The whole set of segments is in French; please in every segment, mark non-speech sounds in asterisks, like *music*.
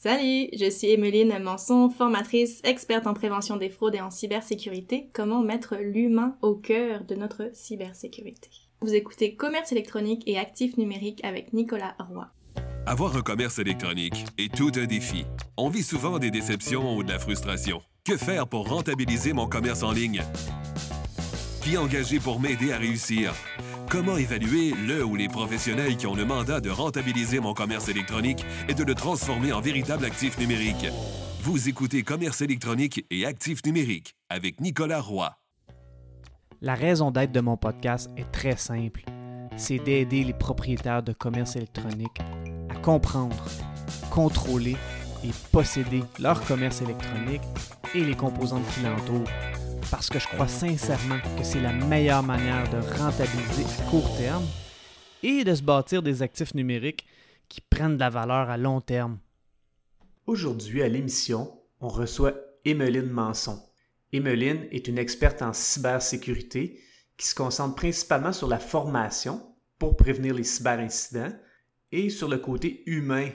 Salut, je suis Emeline Manson, formatrice, experte en prévention des fraudes et en cybersécurité. Comment mettre l'humain au cœur de notre cybersécurité? Vous écoutez Commerce électronique et actifs numériques avec Nicolas Roy. Avoir un commerce électronique est tout un défi. On vit souvent des déceptions ou de la frustration. Que faire pour rentabiliser mon commerce en ligne? Qui engager pour m'aider à réussir? Comment évaluer le ou les professionnels qui ont le mandat de rentabiliser mon commerce électronique et de le transformer en véritable actif numérique? Vous écoutez Commerce électronique et actif numérique avec Nicolas Roy. La raison d'être de mon podcast est très simple. C'est d'aider les propriétaires de commerce électronique à comprendre, contrôler et posséder leur commerce électronique et les composantes qui parce que je crois sincèrement que c'est la meilleure manière de rentabiliser à court terme et de se bâtir des actifs numériques qui prennent de la valeur à long terme. Aujourd'hui à l'émission, on reçoit Emeline Manson. Emeline est une experte en cybersécurité qui se concentre principalement sur la formation pour prévenir les cyberincidents et sur le côté humain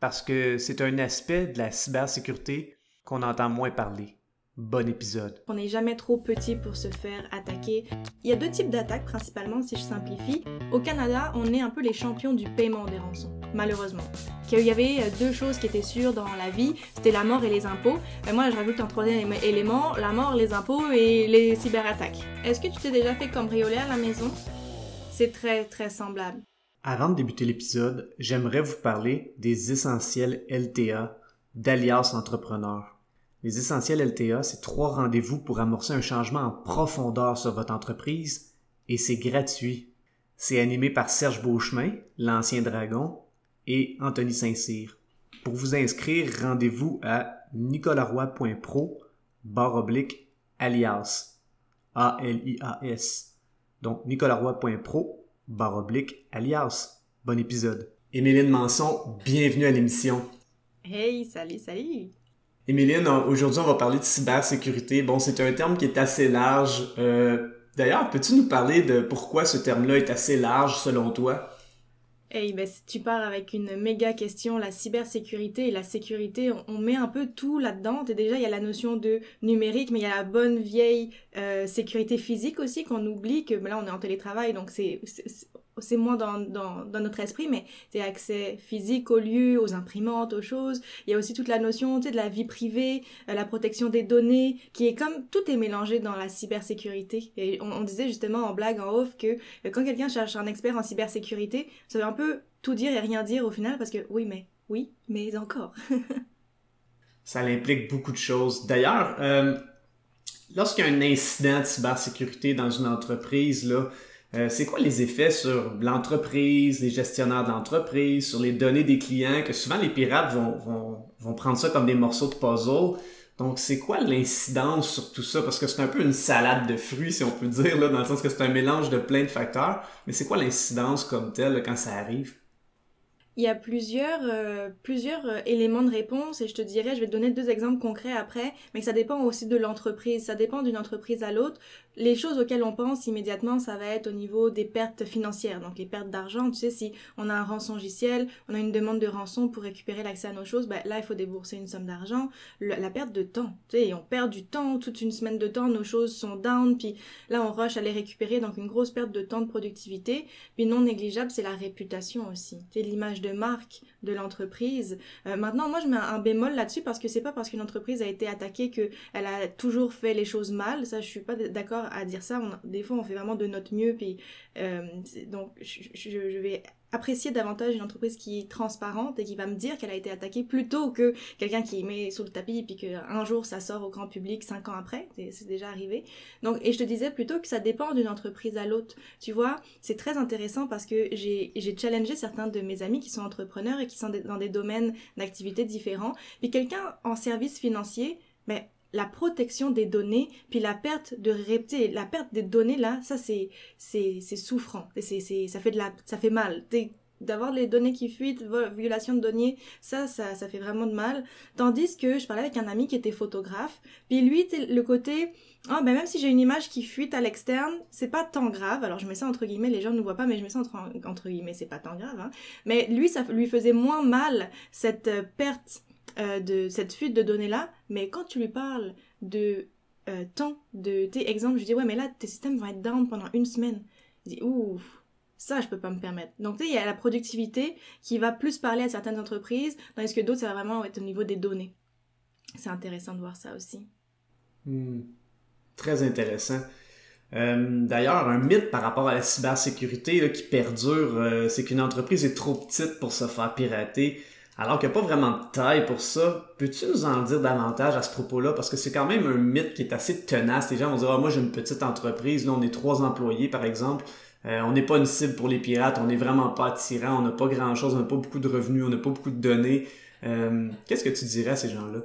parce que c'est un aspect de la cybersécurité qu'on entend moins parler. Bon épisode. On n'est jamais trop petit pour se faire attaquer. Il y a deux types d'attaques principalement, si je simplifie. Au Canada, on est un peu les champions du paiement des rançons, malheureusement. Il y avait euh, deux choses qui étaient sûres dans la vie, c'était la mort et les impôts. Et moi, je rajoute un troisième élément, la mort, les impôts et les cyberattaques. Est-ce que tu t'es déjà fait cambrioler à la maison? C'est très très semblable. Avant de débuter l'épisode, j'aimerais vous parler des essentiels LTA d'Alias Entrepreneur. Les essentiels LTA, c'est trois rendez-vous pour amorcer un changement en profondeur sur votre entreprise et c'est gratuit. C'est animé par Serge Beauchemin, l'ancien dragon, et Anthony Saint-Cyr. Pour vous inscrire, rendez-vous à nicolaroy.pro barre oblique alias. A-L-I-A-S. Donc, nicolaroy.pro barre oblique alias. Bon épisode. Émiline Manson, bienvenue à l'émission. Hey, salut, salut. Émiline, aujourd'hui, on va parler de cybersécurité. Bon, c'est un terme qui est assez large. Euh, d'ailleurs, peux-tu nous parler de pourquoi ce terme-là est assez large selon toi? Hey, ben, si tu pars avec une méga question, la cybersécurité et la sécurité, on, met un peu tout là-dedans. Déjà, il y a la notion de numérique, mais il y a la bonne vieille euh, sécurité physique aussi qu'on oublie que ben là, on est en télétravail, donc c'est c'est moins dans, dans, notre esprit, mais c'est accès physique aux lieux, aux imprimantes, aux choses. Il y a aussi toute la notion de la vie privée, euh, la protection des données, qui est comme tout est mélangé dans la cybersécurité. Et on, disait justement en blague, en off, que euh, quand quelqu'un cherche un expert en cybersécurité, ça veut un peu tout dire et rien dire au final, parce que oui, mais, oui, mais encore. *laughs* ça implique beaucoup de choses. D'ailleurs, euh, lorsqu'il y a un incident de cybersécurité dans une entreprise, là, euh, c'est quoi les effets sur l'entreprise, les gestionnaires d'entreprise, sur les données des clients, que souvent les pirates vont, vont, vont prendre ça comme des morceaux de puzzle? Donc, c'est quoi l'incidence sur tout ça? Parce que c'est un peu une salade de fruits, si on peut dire, là, dans le sens que c'est un mélange de plein de facteurs. Mais c'est quoi l'incidence comme telle quand ça arrive? Il y a plusieurs, euh, plusieurs euh, éléments de réponse et je te dirais, je vais te donner deux exemples concrets après, mais ça dépend aussi de l'entreprise, ça dépend d'une entreprise à l'autre. Les choses auxquelles on pense immédiatement, ça va être au niveau des pertes financières, donc les pertes d'argent. Tu sais, si on a un rançongiciel, on a une demande de rançon pour récupérer l'accès à nos choses, ben là, il faut débourser une somme d'argent. La perte de temps, tu sais, on perd du temps, toute une semaine de temps, nos choses sont down, puis là, on rush à les récupérer, donc une grosse perte de temps de productivité. Puis non négligeable, c'est la réputation aussi, tu l'image de marque de l'entreprise. Euh, maintenant, moi, je mets un bémol là-dessus parce que c'est pas parce qu'une entreprise a été attaquée que elle a toujours fait les choses mal. Ça, je suis pas d'accord à dire ça. des fois, on fait vraiment de notre mieux. Puis, euh, donc, je, vais apprécier davantage une entreprise qui est transparente et qui va me dire qu'elle a été attaquée plutôt que quelqu'un qui met sous le tapis et puis qu'un jour ça sort au grand public cinq ans après, c'est déjà arrivé. Donc, et je te disais plutôt que ça dépend d'une entreprise à l'autre. Tu vois, c'est très intéressant parce que j'ai challengé certains de mes amis qui sont entrepreneurs et qui sont dans des domaines d'activité différents. Puis quelqu'un en service financier, mais la protection des données, puis la perte de la perte des données là, ça c'est c'est souffrant, c'est ça fait de la ça fait mal. D'avoir les données qui fuitent, violation de données, ça, ça, ça fait vraiment de mal. Tandis que je parlais avec un ami qui était photographe, puis lui, le côté, oh, ben même si j'ai une image qui fuite à l'externe, c'est pas tant grave. Alors je mets ça entre guillemets, les gens ne voient pas, mais je mets ça entre, entre guillemets, c'est pas tant grave. Hein. Mais lui, ça lui faisait moins mal cette euh, perte euh, de cette fuite de données-là, mais quand tu lui parles de euh, temps, de tes exemples, je dis, ouais, mais là, tes systèmes vont être down pendant une semaine. Il dit, ouf, ça, je peux pas me permettre. Donc, tu sais, il y a la productivité qui va plus parler à certaines entreprises, tandis que d'autres, ça va vraiment être au niveau des données. C'est intéressant de voir ça aussi. Hmm. Très intéressant. Euh, d'ailleurs, un mythe par rapport à la cybersécurité qui perdure, c'est qu'une entreprise est trop petite pour se faire pirater, alors qu'il n'y a pas vraiment de taille pour ça. Peux-tu nous en dire davantage à ce propos-là? Parce que c'est quand même un mythe qui est assez tenace. Les gens vont dire, ah, moi j'ai une petite entreprise, là on est trois employés par exemple. Euh, on n'est pas une cible pour les pirates, on n'est vraiment pas attirant, on n'a pas grand-chose, on n'a pas beaucoup de revenus, on n'a pas beaucoup de données. Qu'est-ce que tu dirais à ces gens-là?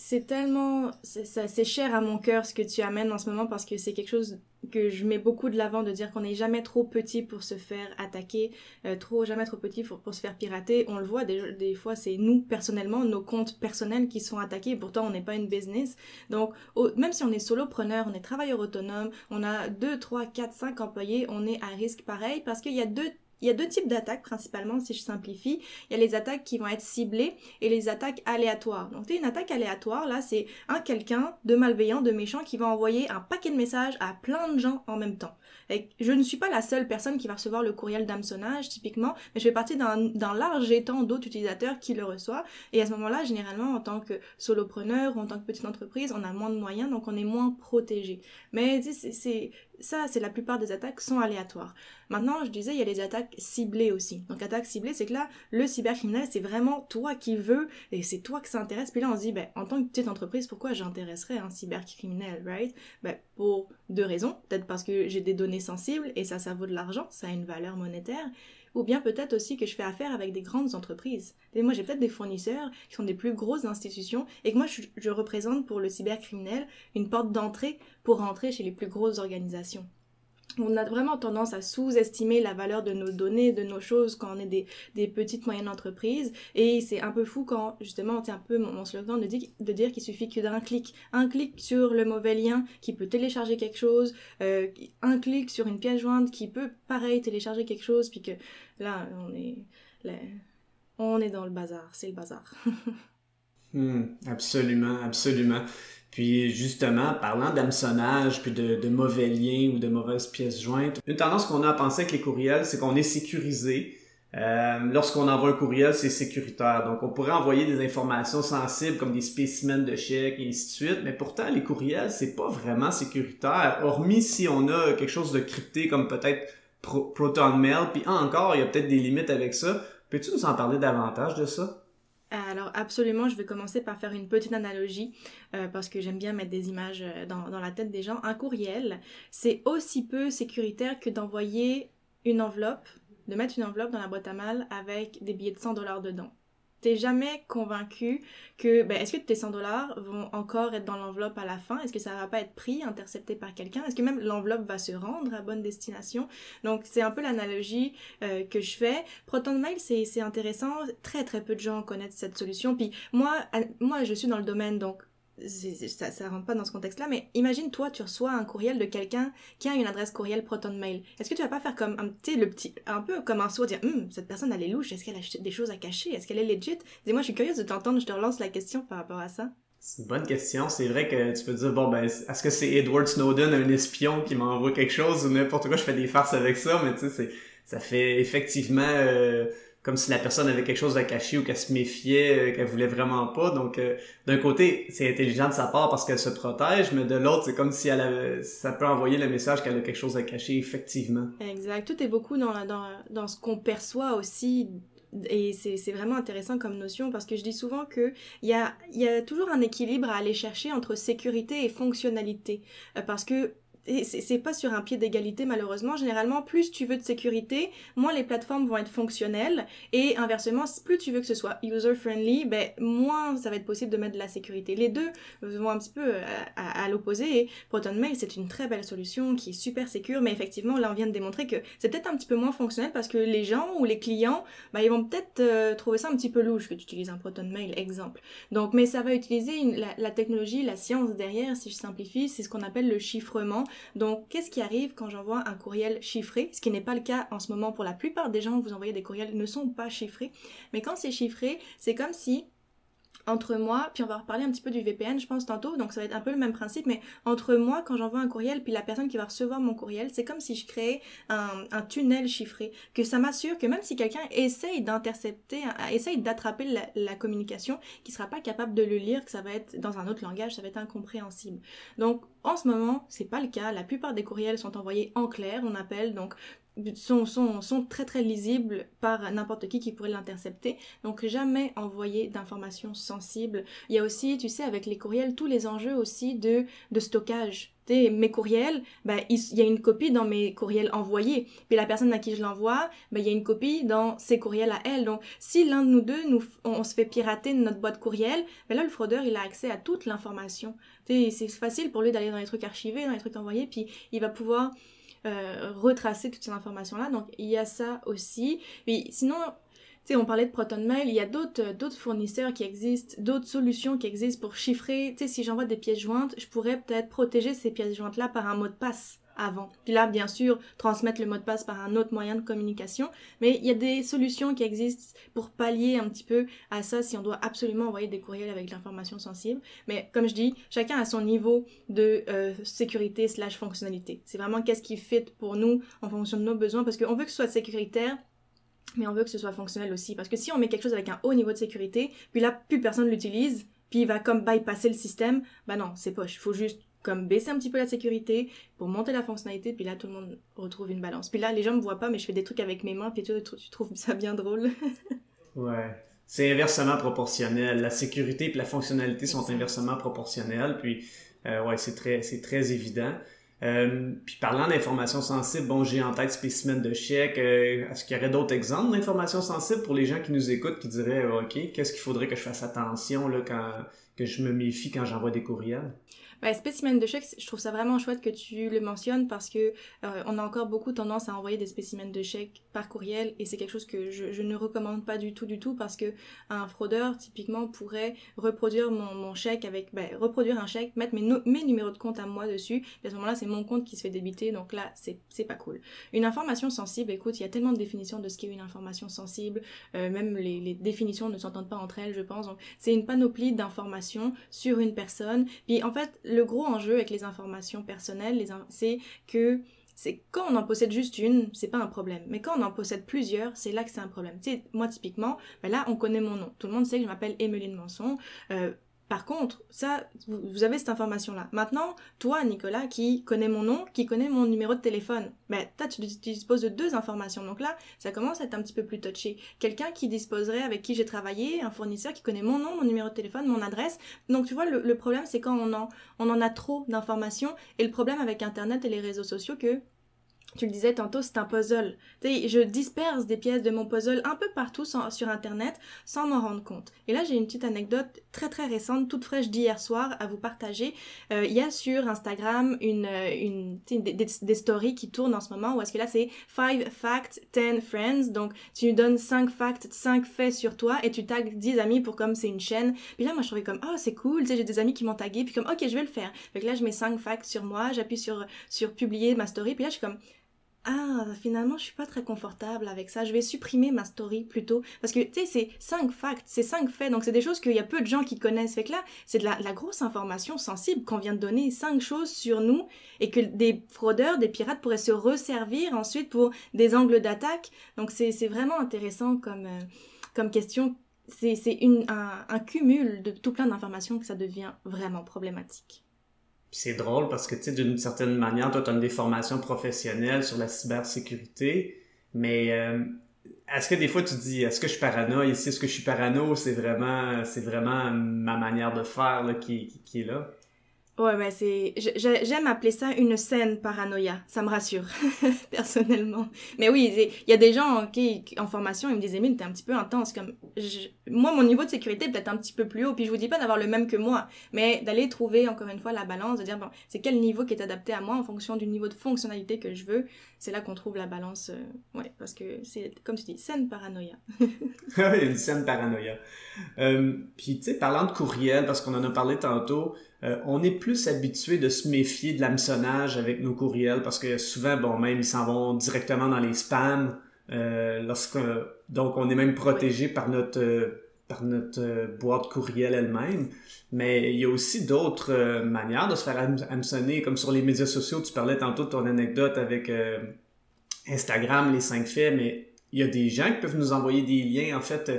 c'est tellement c'est cher à mon cœur ce que tu amènes en ce moment parce que c'est quelque chose que je mets beaucoup de l'avant de dire qu'on n'est jamais trop petit pour se faire attaquer euh, trop jamais trop petit pour, se faire pirater. On le voit des, des fois c'est nous personnellement nos comptes personnels qui sont attaqués. Pourtant on n'est pas une business. Donc même si on est solopreneur on est travailleur autonome on a 2, 3, 4, 5 employés on est à risque pareil parce qu'il y a deux il y a deux types d'attaques principalement, si je simplifie. Il y a les attaques qui vont être ciblées et les attaques aléatoires. Donc, tu une attaque aléatoire, là, c'est un quelqu'un de malveillant, de méchant qui va envoyer un paquet de messages à plein de gens en même temps. Et je ne suis pas la seule personne qui va recevoir le courriel d'hameçonnage, typiquement, mais je fais partie d'un large étang d'autres utilisateurs qui le reçoivent. Et à ce moment-là, généralement, en tant que solopreneur ou en tant que petite entreprise, on a moins de moyens, donc on est moins protégé. Mais c'est ça, c'est la plupart des attaques sont aléatoires. Maintenant, je disais, il y a les attaques ciblées aussi. Donc, attaque ciblée, c'est que là, le cybercriminel, c'est vraiment toi qui veux et c'est toi que ça intéresse. Puis là, on se dit, ben, en tant que petite entreprise, pourquoi j'intéresserais un cybercriminel, right? Ben, pour deux raisons. Peut-être parce que j'ai des données sensibles et ça, ça vaut de l'argent, ça a une valeur monétaire ou bien peut-être aussi que je fais affaire avec des grandes entreprises. Et moi, j'ai peut-être des fournisseurs qui sont des plus grosses institutions et que moi, je, représente pour le cybercriminel une porte d'entrée pour rentrer chez les plus grosses organisations on a vraiment tendance à sous-estimer la valeur de nos données, de nos choses quand on est des, petites moyennes entreprises. Et c'est un peu fou quand, justement, c'est un peu mon, slogan de, de dire qu'il suffit que d'un clic, un clic sur le mauvais lien qui peut télécharger quelque chose, euh, un clic sur une pièce jointe qui peut, pareil, télécharger quelque chose, puis que là, on est, on est dans le bazar, c'est le bazar. *laughs* Hmm, absolument, absolument. Puis justement, parlant d'hameçonnage, puis de, mauvais liens ou de mauvaises pièces jointes, une tendance qu'on a à penser avec les courriels, c'est qu'on est sécurisé. Euh, lorsqu'on envoie un courriel, c'est sécuritaire. Donc, on pourrait envoyer des informations sensibles comme des spécimens de chèques et ainsi de suite. Mais pourtant, les courriels, c'est pas vraiment sécuritaire. Hormis si on a quelque chose de crypté comme peut-être Proton Mail. Puis encore, il y a peut-être des limites avec ça. Peux-tu nous en parler davantage de ça? Alors absolument, je vais commencer par faire une petite analogie euh, parce que j'aime bien mettre des images euh, dans, dans, la tête des gens. Un courriel, c'est aussi peu sécuritaire que d'envoyer une enveloppe, de mettre une enveloppe dans la boîte à mal avec des billets de 100 dollars dedans t'es jamais convaincu que ben, est-ce que tes 100 dollars vont encore être dans l'enveloppe à la fin? Est-ce que ça va pas être pris, intercepté par quelqu'un? Est-ce que même l'enveloppe va se rendre à bonne destination? Donc c'est un peu l'analogie euh, que je fais. Proton Mail c'est intéressant. Très très peu de gens connaissent cette solution. Puis moi moi je suis dans le domaine donc ça, ça rentre pas dans ce contexte-là, mais imagine toi, tu reçois un courriel de quelqu'un qui a une adresse courriel Proton Mail. Est-ce que tu vas pas faire comme un petit, le petit, un peu comme un saut, dire, hum, cette personne elle est louche, est-ce qu'elle a des choses à cacher, est-ce qu'elle est legit? Dis-moi, je suis curieuse de t'entendre, je te relance la question par rapport à ça. C'est une bonne question. C'est vrai que tu peux dire, bon, ben, est-ce que c'est Edward Snowden, un espion, qui m'envoie quelque chose ou n'importe quoi, je fais des farces avec ça, mais tu sais, ça fait effectivement, euh, comme si la personne avait quelque chose à cacher ou qu'elle se méfiait, euh, qu'elle voulait vraiment pas. Donc, euh, d'un côté, c'est intelligent de sa part parce qu'elle se protège, mais de l'autre, c'est comme si elle avait, ça peut envoyer le message qu'elle a quelque chose à cacher, effectivement. Exact. Tout est beaucoup dans, dans, dans ce qu'on perçoit aussi et c'est vraiment intéressant comme notion parce que je dis souvent qu'il y a, y a toujours un équilibre à aller chercher entre sécurité et fonctionnalité. Euh, parce que c'est pas sur un pied d'égalité malheureusement. Généralement, plus tu veux de sécurité, moins les plateformes vont être fonctionnelles. Et inversement, plus tu veux que ce soit user-friendly, ben, moins ça va être possible de mettre de la sécurité. Les deux vont un petit peu euh, à, l'opposé. Et ProtonMail, c'est une très belle solution qui est super sécure. Mais effectivement, là, on vient de démontrer que c'est peut-être un petit peu moins fonctionnel parce que les gens ou les clients, ben, ils vont peut-être euh, trouver ça un petit peu louche que tu utilises un ProtonMail, exemple. Donc, mais ça va utiliser la technologie, la science derrière, si je simplifie, c'est ce qu'on appelle le chiffrement donc, qu'est-ce qui arrive quand j'envoie un courriel chiffré? Ce qui n'est pas le cas en ce moment pour la plupart des gens, vous envoyez des courriels ne sont pas chiffrés. Mais quand c'est chiffré, c'est comme si entre moi, puis on va reparler un petit peu du VPN, je pense, tantôt, donc ça va être un peu le même principe, mais entre moi, quand j'envoie un courriel, puis la personne qui va recevoir mon courriel, c'est comme si je créais un, un tunnel chiffré, que ça m'assure que même si quelqu'un essaye d'intercepter, essaye d'attraper la, communication, qui sera pas capable de le lire, que ça va être dans un autre langage, ça va être incompréhensible. Donc, en ce moment, c'est pas le cas. La plupart des courriels sont envoyés en clair, on appelle, donc sont, sont, sont très très lisibles par n'importe qui qui pourrait l'intercepter. Donc jamais envoyer d'informations sensibles. Il y a aussi, tu sais, avec les courriels, tous les enjeux aussi de, de stockage. sais, mes courriels, ben, il, y a une copie dans mes courriels envoyés. Puis la personne à qui je l'envoie, ben, il y a une copie dans ses courriels à elle. Donc si l'un de nous deux, nous, on, se fait pirater notre boîte courriel, ben là le fraudeur, il a accès à toute l'information. C'est facile pour lui d'aller dans les trucs archivés, dans les trucs envoyés, puis il va pouvoir euh, retracer toutes ces informations-là. Donc il y a ça aussi. Puis sinon, tu sais, on parlait de ProtonMail, il y a d'autres d'autres fournisseurs qui existent, d'autres solutions qui existent pour chiffrer. Tu sais, si j'envoie des pièces jointes, je pourrais peut-être protéger ces pièces jointes-là par un mot de passe avant. Puis là, bien sûr, transmettre le mot de passe par un autre moyen de communication. Mais il y a des solutions qui existent pour pallier un petit peu à ça si on doit absolument envoyer des courriels avec l'information sensible. Mais comme je dis, chacun a son niveau de euh, sécurité slash fonctionnalité. C'est vraiment qu'est-ce qui fit pour nous en fonction de nos besoins parce qu'on veut que ce soit sécuritaire, mais on veut que ce soit fonctionnel aussi. Parce que si on met quelque chose avec un haut niveau de sécurité, puis là, plus personne l'utilise, puis il va comme bypasser le système, bah non, c'est poche. Il faut juste comme baisser un petit peu la sécurité pour monter la fonctionnalité, puis là tout le monde retrouve une balance. Puis là les gens me voient pas, mais je fais des trucs avec mes mains, puis tu, tu trouves ça bien drôle? *laughs* ouais. C'est inversement proportionnel. La sécurité et la fonctionnalité sont inversement proportionnelles, puis euh, ouais, c'est très, c'est très évident. Euh, puis parlant d'informations sensibles, bon, j'ai en tête spécimen de chèque. Euh, est-ce qu'il y aurait d'autres exemples d'informations sensibles pour les gens qui nous écoutent, qui diraient, OK, qu'est-ce qu'il faudrait que je fasse attention là, quand que je me méfie quand j'envoie des courriels? Bah, spécimen de chèque, je trouve ça vraiment chouette que tu le mentionnes parce que euh, on a encore beaucoup tendance à envoyer des spécimens de chèque par courriel et c'est quelque chose que je, je, ne recommande pas du tout du tout parce que un fraudeur typiquement pourrait reproduire mon, mon chèque avec bah, reproduire un chèque, mettre mes, mes numéros de compte à moi dessus et à ce moment-là c'est mon compte qui se fait débiter donc là c'est pas cool. Une information sensible, écoute, il y a tellement de définitions de ce qu'est une information sensible, euh, même les, les définitions ne s'entendent pas entre elles je pense donc c'est une panoplie d'informations sur une personne puis en fait le gros enjeu avec les informations personnelles, c'est que c'est quand on en possède juste une, c'est pas un problème. Mais quand on en possède plusieurs, c'est là que c'est un problème. Moi typiquement, ben là on connaît mon nom. Tout le monde sait que je m'appelle Emeline Manson. Euh, par contre, ça, vous avez cette information-là. Maintenant, toi, Nicolas, qui connais mon nom, qui connais mon numéro de téléphone, ben, toi, tu, disposes de deux informations. Donc là, ça commence à être un petit peu plus touché. Quelqu'un qui disposerait, avec qui j'ai travaillé, un fournisseur qui connaît mon nom, mon numéro de téléphone, mon adresse. Donc, tu vois, le, problème, c'est quand on en a trop d'informations. Et le problème avec Internet et les réseaux sociaux, que tu le disais tantôt, c'est un puzzle. je disperse des pièces de mon puzzle un peu partout sur Internet sans m'en rendre compte. Et là, j'ai une petite anecdote très très récente, toute fraîche d'hier soir à vous partager. Euh, il y a sur Instagram une, euh, des, stories qui tournent en ce moment où est-ce que là, c'est 5 facts, 10 friends. Donc, tu donnes 5 facts, 5 faits sur toi et tu tags 10 amis pour comme c'est une chaîne. Puis là, moi, je trouvais comme, oh, c'est cool, j'ai des amis qui m'ont tagué. Puis comme, ok, je vais le faire. Donc là, je mets 5 facts sur moi, j'appuie sur, sur publier ma story. Puis là, je suis comme, ah, finalement, je suis pas très confortable avec ça. Je vais supprimer ma story plutôt. Parce que, tu sais, c'est cinq facts, c'est cinq faits. Donc, c'est des choses qu'il y a peu de gens qui connaissent. Fait que là, c'est de la, grosse information sensible qu'on vient de donner. Cinq choses sur nous et que des fraudeurs, des pirates pourraient se resservir ensuite pour des angles d'attaque. Donc, c'est vraiment intéressant comme, euh, comme question. C'est un, un cumul de tout plein d'informations que ça devient vraiment problématique c'est drôle parce que, tu sais, d'une certaine manière, toi, tu as des formations professionnelles sur la cybersécurité, mais euh, est-ce que des fois tu dis, est-ce que je suis parano ici, est-ce que je suis parano, c'est vraiment, c'est vraiment ma manière de faire là, qui, qui est là? Ouais, mais c'est. J'aime appeler ça une scène paranoïa. Ça me rassure, *laughs* personnellement. Mais oui, il y a des gens qui, en formation, ils me disaient, mais t'es un petit peu intense. Comme, moi, mon niveau de sécurité est peut-être un petit peu plus haut. Puis je vous dis pas d'avoir le même que moi, mais d'aller trouver, encore une fois, la balance, de dire, bon, c'est quel niveau qui est adapté à moi en fonction du niveau de fonctionnalité que je veux. C'est là qu'on trouve la balance. Euh, ouais, parce que c'est, comme tu dis, scène paranoïa. *laughs* une scène paranoïa. Euh, puis, tu sais, parlant de courriel, parce qu'on en a parlé tantôt, euh, on est plus habitué de se méfier de l'hameçonnage avec nos courriels parce que souvent, bon, même ils s'en vont directement dans les spams. Lorsque, donc, on est même protégé par notre par notre boîte courriel elle-même. Mais il y a aussi d'autres manières de se faire hameçonner, comme sur les médias sociaux. Tu parlais tantôt de ton anecdote avec Instagram, les cinq faits, mais il y a des gens qui peuvent nous envoyer des liens, en fait,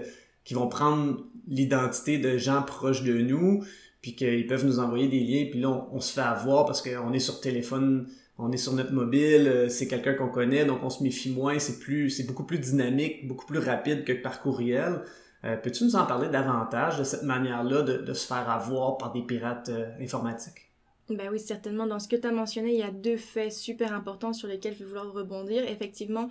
qui vont prendre l'identité de gens proches de nous, puis qu'ils peuvent nous envoyer des liens, puis là, on, se fait avoir parce qu'on est sur téléphone, on est sur notre mobile, euh, c'est quelqu'un qu'on connaît, donc on se méfie moins, c'est c'est beaucoup plus dynamique, beaucoup plus rapide que par courriel. Euh, peux-tu nous en parler davantage de cette manière-là de, se faire avoir par des pirates euh, informatiques? Ben oui, certainement. Dans ce que tu as mentionné, il y a deux faits super importants sur lesquels je vais vouloir rebondir. Effectivement,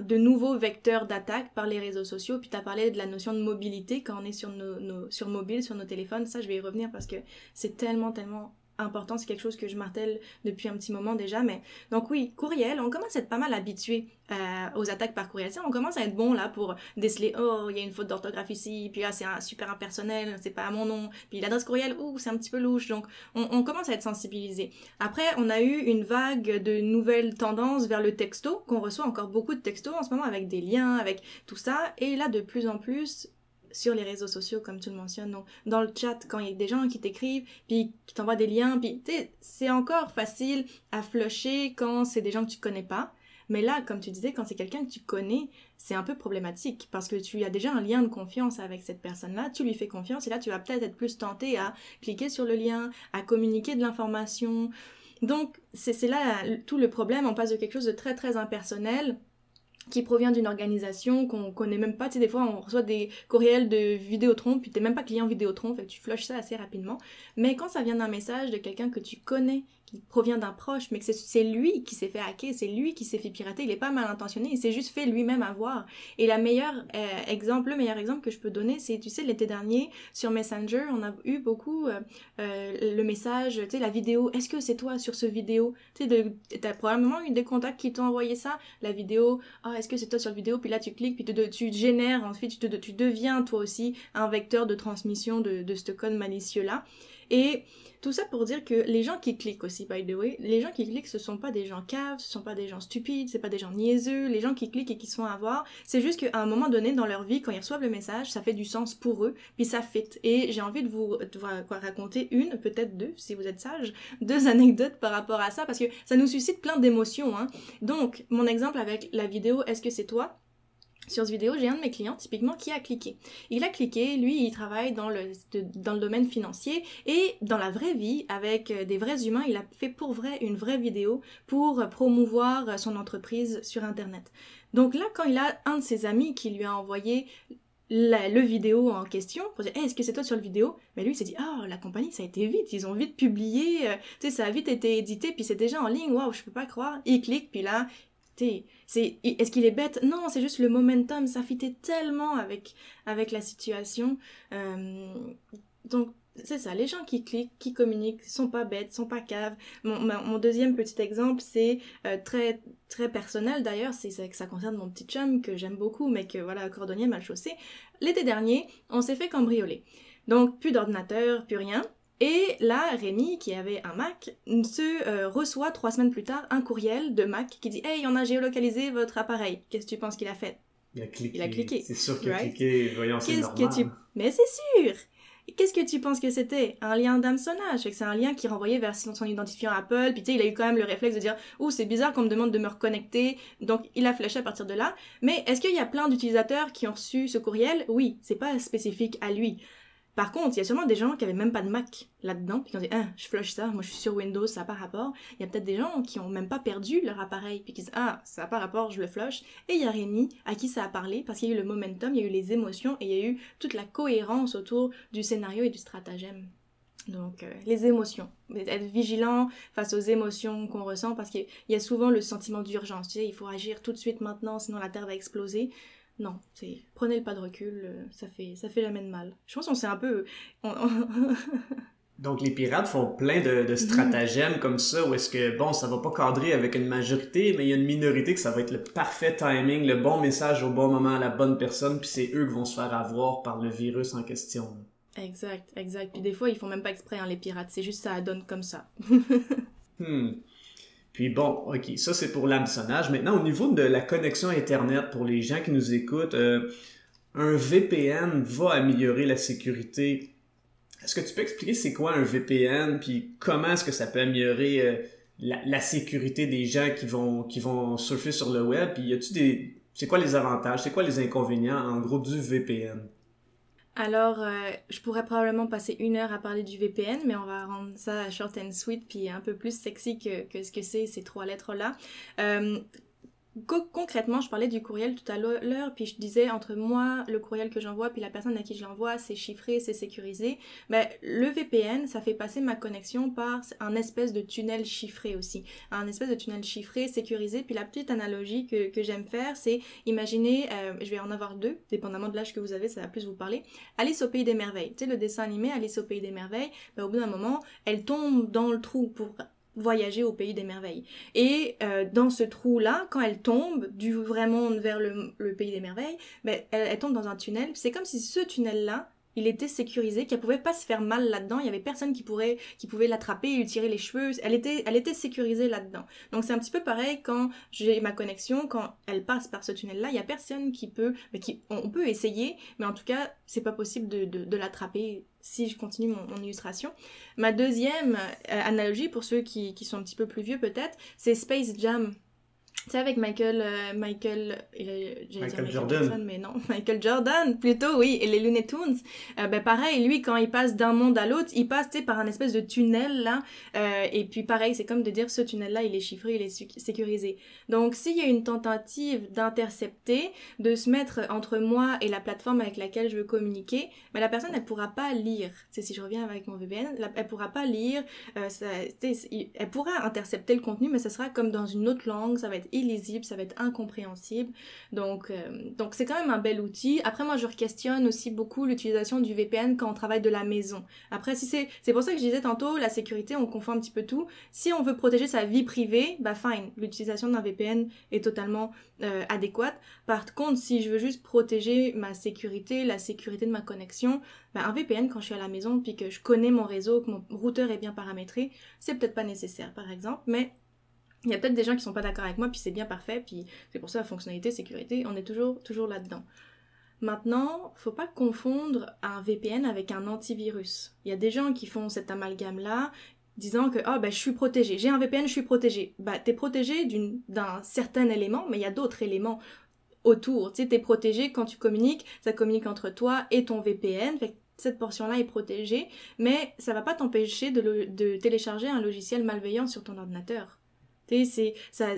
de nouveaux vecteurs d'attaque par les réseaux sociaux. Puis tu as parlé de la notion de mobilité quand on est sur, nos, sur mobile, sur nos téléphones. Ça, je vais y revenir parce que c'est tellement, tellement important, c'est quelque chose que je martèle depuis un petit moment déjà, mais donc oui, courriel, on commence à être pas mal habitué euh, aux attaques par courriel. on commence à être bon là pour déceler, oh, il y a une faute d'orthographe ici, puis là c'est un super impersonnel, c'est pas à mon nom, puis l'adresse courriel, ouh, c'est un petit peu louche, donc on, on, commence à être sensibilisé. Après, on a eu une vague de nouvelles tendances vers le texto, qu'on reçoit encore beaucoup de textos en ce moment avec des liens, avec tout ça, et là de plus en plus, sur les réseaux sociaux, comme tu le mentionnes. Donc, dans le chat, quand il y a des gens qui t'écrivent, puis qui t'envoient des liens, puis c'est encore facile à flusher quand c'est des gens que tu connais pas. Mais là, comme tu disais, quand c'est quelqu'un que tu connais, c'est un peu problématique parce que tu as déjà un lien de confiance avec cette personne-là, tu lui fais confiance et là, tu vas peut-être être plus tenté à cliquer sur le lien, à communiquer de l'information. Donc, c'est là tout le problème. On passe de quelque chose de très, très impersonnel qui provient d'une organisation qu'on connaît même pas. Tu sais, des fois, on reçoit des courriels de Vidéotron, puis t'es même pas client Vidéotron, tu flushes ça assez rapidement. Mais quand ça vient d'un message de quelqu'un que tu connais, provient d'un proche, mais que c'est lui qui s'est fait hacker, c'est lui qui s'est fait pirater, il est pas mal intentionné, il s'est juste fait lui-même avoir. Et la meilleure euh, exemple, le meilleur exemple que je peux donner, c'est, tu sais, l'été dernier, sur Messenger, on a eu beaucoup euh, euh, le message, tu sais, la vidéo, est-ce que c'est toi sur ce vidéo? Tu sais, t'as probablement eu des contacts qui t'ont envoyé ça, la vidéo, ah, est-ce que c'est toi sur la vidéo Puis là, tu cliques, puis tu génères, ensuite, tu, tu deviens toi aussi un vecteur de transmission de, de ce code malicieux-là. Et tout ça pour dire que les gens qui cliquent aussi, by the way, les gens qui cliquent, ce sont pas des gens caves, ce sont pas des gens stupides, c'est pas des gens niaiseux. Les gens qui cliquent et qui se font avoir, c'est juste qu'à un moment donné dans leur vie, quand ils reçoivent le message, ça fait du sens pour eux, puis ça fit. Et j'ai envie de vous, raconter une, peut-être deux, si vous êtes sage, *laughs* deux anecdotes par rapport à ça, parce que ça nous suscite plein d'émotions. Hein. Donc, mon exemple avec la vidéo, est-ce que c'est toi? Sur cette vidéo, j'ai un de mes clients typiquement qui a cliqué. Il a cliqué, lui, il travaille dans le, dans le domaine financier et dans la vraie vie, avec euh, des vrais humains, il a fait pour vrai une vraie vidéo pour promouvoir son entreprise sur Internet. Donc là, quand il a un de ses amis qui lui a envoyé le vidéo en question pour dire est-ce que c'est toi sur le vidéo? Mais lui il s'est dit oh la compagnie ça a été vite ils ont vite publié euh, tu sais ça a vite été édité puis c'est déjà en ligne waouh je peux pas croire il clique puis là est-ce qu'il est bête? Non, c'est juste le momentum, ça tellement avec avec la situation. Euh, donc c'est ça, les gens qui cliquent, qui communiquent, sont pas bêtes, sont pas caves. Mon, deuxième petit exemple, c'est euh, très très personnel d'ailleurs, c'est ça, ça concerne mon petit chum que j'aime beaucoup, mais que voilà, cordonnier mal chaussé. L'été dernier, on s'est fait cambrioler. Donc plus d'ordinateur, plus rien. Et là, Rémi, qui avait un Mac, se euh, reçoit trois semaines plus tard un courriel de Mac qui dit Hey, on a géolocalisé votre appareil. Qu'est-ce que tu penses qu'il a fait? Il a cliqué. Il a cliqué. C'est sûr qu'il a cliqué, voyons, c'est normal. Que tu... Mais c'est sûr Qu'est-ce que tu penses que c'était? Un lien d'hameçonnage. C'est un lien qui renvoyait vers son identifiant Apple. Puis tu sais, il a eu quand même le réflexe de dire Oh, c'est bizarre qu'on me demande de me reconnecter. Donc il a flashé à partir de là. Mais est-ce qu'il y a plein d'utilisateurs qui ont reçu ce courriel? Oui, c'est pas spécifique à lui. Par contre, il y a sûrement des gens qui avaient même pas de Mac là-dedans, puis qui ont dit ah, je flush ça, moi je suis sur Windows, ça n'a pas rapport. Il y a peut-être des gens qui ont même pas perdu leur appareil, puis qui disent ah, ça n'a pas rapport, je le flush. Et il y a Rémi à qui ça a parlé, parce qu'il y a eu le momentum, il y a eu les émotions, et il y a eu toute la cohérence autour du scénario et du stratagème. Donc, euh, les émotions. Être vigilant face aux émotions qu'on ressent, parce qu'il y a souvent le sentiment d'urgence. Tu sais, il faut agir tout de suite maintenant, sinon la Terre va exploser. Non, c'est prenez le pas de recul, euh, ça fait ça fait jamais de mal. Je pense qu'on s'est un peu *laughs* Donc les pirates font plein de, stratagèmes comme ça où est-ce que bon ça va pas cadrer avec une majorité mais il y a une minorité que ça va être le parfait timing, le bon message au bon moment à la bonne personne puis c'est eux qui vont se faire avoir par le virus en question. Exact, exact. Puis des fois ils font même pas exprès hein, les pirates, c'est juste ça donne comme ça. *laughs* hmm. Puis bon, ok, ça c'est pour l'hameçonnage. Maintenant, au niveau de la connexion Internet, pour les gens qui nous écoutent, euh, un VPN va améliorer la sécurité. Est-ce que tu peux expliquer c'est quoi un VPN, puis comment est-ce que ça peut améliorer euh, la, sécurité des gens qui vont, qui vont surfer sur le web? Puis y a-tu des... C'est quoi les avantages? C'est quoi les inconvénients, en gros, du VPN? Alors, euh, je pourrais probablement passer une heure à parler du VPN, mais on va rendre ça short and sweet, puis un peu plus sexy que, ce que c'est ces trois lettres-là. Euh, concrètement, je parlais du courriel tout à l'heure, puis je disais entre moi, le courriel que j'envoie, puis la personne à qui je l'envoie, c'est chiffré, c'est sécurisé. Mais le VPN, ça fait passer ma connexion par un espèce de tunnel chiffré aussi. Un espèce de tunnel chiffré, sécurisé. Puis la petite analogie que, j'aime faire, c'est imaginer, euh, je vais en avoir deux, dépendamment de l'âge que vous avez, ça va plus vous parler. Alice au pays des merveilles. Tu sais, le dessin animé Alice au pays des merveilles, ben, au bout d'un moment, elle tombe dans le trou pour voyager au pays des merveilles. Et euh, dans ce trou-là, quand elle tombe du vrai monde vers le, pays des merveilles, ben, elle, tombe dans un tunnel. C'est comme si ce tunnel-là, il était sécurisé, qu'elle pouvait pas se faire mal là-dedans. Il y avait personne qui pourrait, qui pouvait l'attraper, lui tirer les cheveux. Elle était, elle était sécurisée là-dedans. Donc c'est un petit peu pareil quand j'ai ma connexion, quand elle passe par ce tunnel-là, il y a personne qui peut, mais qui, on, peut essayer, mais en tout cas c'est pas possible de, l'attraper si je continue mon, mon, illustration. Ma deuxième euh, analogie pour ceux qui, qui sont un petit peu plus vieux peut-être, c'est Space Jam. C'est avec Michael, euh, Michael, Michael Jordan. mais non, *laughs* Michael Jordan, plutôt, oui, et les Looney Tunes. Euh, ben pareil, lui, quand il passe d'un monde à l'autre, il passe, par un espèce de tunnel, là, euh, et puis pareil, c'est comme de dire, ce tunnel-là, il est chiffré, il est sécurisé. Donc, s'il y a une tentative d'intercepter, de se mettre entre moi et la plateforme avec laquelle je veux communiquer, mais ben, la personne, elle pourra pas lire. C'est si je reviens avec mon VPN, elle pourra pas lire, ça, elle pourra intercepter le contenu, mais ça sera comme dans une autre langue, ça va être illisible, ça va être incompréhensible. Donc, euh, donc c'est quand même un bel outil. Après, moi, je questionne aussi beaucoup l'utilisation du VPN quand on travaille de la maison. Après, si c'est, c'est pour ça que je disais tantôt, la sécurité, on confond un petit peu tout. Si on veut protéger sa vie privée, bah fine, l'utilisation d'un VPN est totalement euh, adéquate. Par contre, si je veux juste protéger ma sécurité, la sécurité de ma connexion, bah, un VPN quand je suis à la maison puis que je connais mon réseau, que mon routeur est bien paramétré, c'est peut-être pas nécessaire par exemple, mais il y a peut-être des gens qui sont pas d'accord avec moi, puis c'est bien parfait, puis c'est pour ça la fonctionnalité, sécurité, on est toujours, là-dedans. Maintenant, faut pas confondre un VPN avec un antivirus. Il y a des gens qui font cet amalgame-là, disant que oh, je suis protégé, j'ai un VPN, je suis protégé. Bah, es protégé d'un certain élément, mais il y a d'autres éléments autour. Tu sais, es protégé quand tu communiques, ça communique entre toi et ton VPN, cette portion-là est protégée, mais ça va pas t'empêcher de télécharger un logiciel malveillant sur ton ordinateur c'est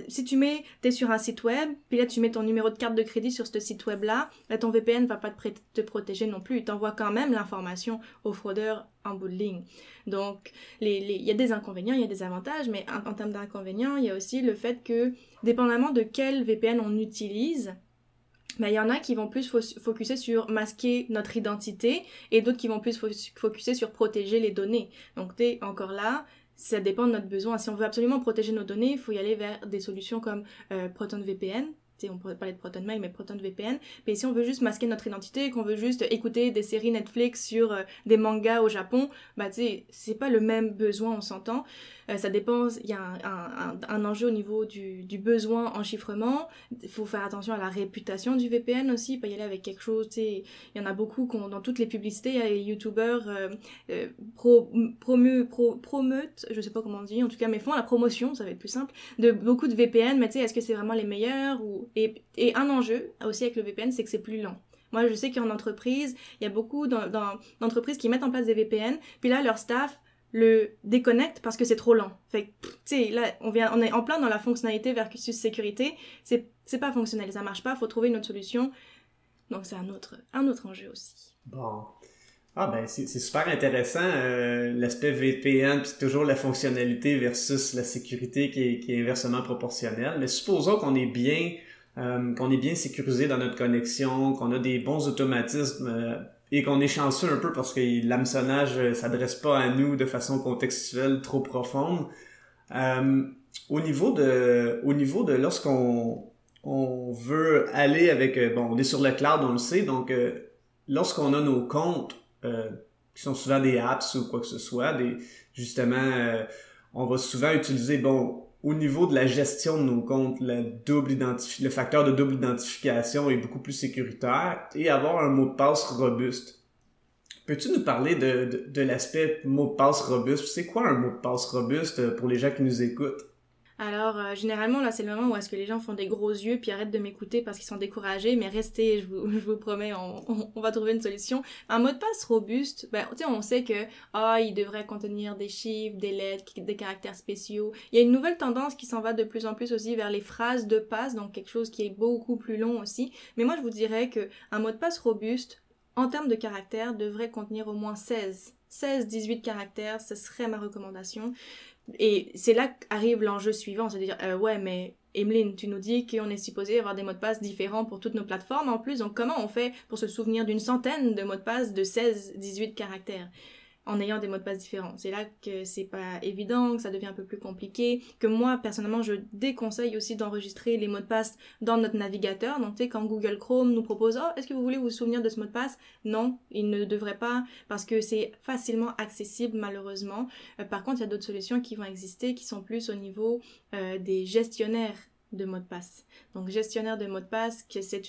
si tu mets es sur un site web puis là tu mets ton numéro de carte de crédit sur ce site web là, là ton VPN va pas te, protéger non plus il t'envoie quand même l'information au fraudeur en bout de ligne donc il y a des inconvénients il y a des avantages mais en, termes d'inconvénients il y a aussi le fait que dépendamment de quel VPN on utilise ben, il y en a qui vont plus focuser sur masquer notre identité et d'autres qui vont plus focuser sur protéger les données. Donc, tu es encore là, ça dépend de notre besoin. Si on veut absolument protéger nos données, il faut y aller vers des solutions comme euh, ProtonVPN, on pourrait parler de ProtonMail, mais ProtonVPN. Mais si on veut juste masquer notre identité, qu'on veut juste écouter des séries Netflix sur euh, des mangas au Japon, bah tu sais, c'est pas le même besoin, on s'entend. Euh, ça dépend, il y a un, enjeu au niveau du, besoin en chiffrement. Il faut faire attention à la réputation du VPN aussi, pas y aller avec quelque chose, tu sais, il y en a beaucoup dans toutes les publicités, il y a les youtubeurs euh, euh pro, je sais pas comment on dit, en tout cas, mais font la promotion, ça va être plus simple, de beaucoup de VPN, mais tu sais, est-ce que c'est vraiment les meilleurs ou... et, un enjeu aussi avec le VPN, c'est que c'est plus lent. Moi, je sais qu'en entreprise, il y a beaucoup d'entreprises qui mettent en place des VPN, puis là, leur staff le déconnecte parce que c'est trop lent. Fait tu sais, là, on, est en plein dans la fonctionnalité versus sécurité. C'est, pas fonctionnel, ça marche pas, faut trouver une autre solution. Donc, c'est un autre, un autre enjeu aussi. Bon. Ah ben c'est super intéressant euh, l'aspect VPN puis toujours la fonctionnalité versus la sécurité qui est inversement proportionnelle. Mais supposons qu'on est bien euh, qu'on est bien sécurisé dans notre connexion, qu'on a des bons automatismes euh, et qu'on est chanceux un peu parce que l'hameçonnage euh, s'adresse pas à nous de façon contextuelle trop profonde. Euh, au niveau de, au niveau de lorsqu'on on veut aller avec, bon, on est sur le cloud, on le sait, donc lorsqu'on a nos comptes qui sont souvent des apps ou quoi que ce soit, des, justement, on va souvent utiliser, bon, au niveau de la gestion de nos comptes, le, facteur de double identification est beaucoup plus sécuritaire et avoir un mot de passe robuste. Peux-tu nous parler de, de l'aspect mot de passe robuste? C'est quoi un mot de passe robuste pour les gens qui nous écoutent? Alors, euh, généralement, là, c'est le moment où est-ce que les gens font des gros yeux puis arrêtent de m'écouter parce qu'ils sont découragés, mais restez, je vous, *laughs* je vous promets, on, on, va trouver une solution. Un mot de passe robuste, ben, tu sais, on sait que, ah, il devrait contenir des chiffres, des lettres, des caractères spéciaux. Il y a une nouvelle tendance qui s'en va de plus en plus aussi vers les phrases de passe, donc quelque chose qui est beaucoup plus long aussi. Mais moi, je vous dirais que un mot de passe robuste, en termes de caractères, devrait contenir au moins 16 16-18 caractères, ce serait ma recommandation. Et c'est là qu'arrive l'enjeu suivant, c'est-à-dire, euh, ouais, mais Emeline, tu nous dis qu'on est supposé avoir des mots de passe différents pour toutes nos plateformes. En plus, donc comment on fait pour se souvenir d'une centaine de mots de passe de 16-18 caractères? En ayant des mots de passe différents. C'est là que c'est pas évident, que ça devient un peu plus compliqué, que moi personnellement je déconseille aussi d'enregistrer les mots de passe dans notre navigateur. Donc tu sais quand Google Chrome nous propose "Oh, est-ce que vous voulez vous souvenir de ce mot de passe? Non, il ne devrait pas parce que c'est facilement accessible malheureusement. Euh, par contre, il y a d'autres solutions qui vont exister qui sont plus au niveau euh, des gestionnaires de mots de passe. Donc gestionnaire de mots de passe, que c'est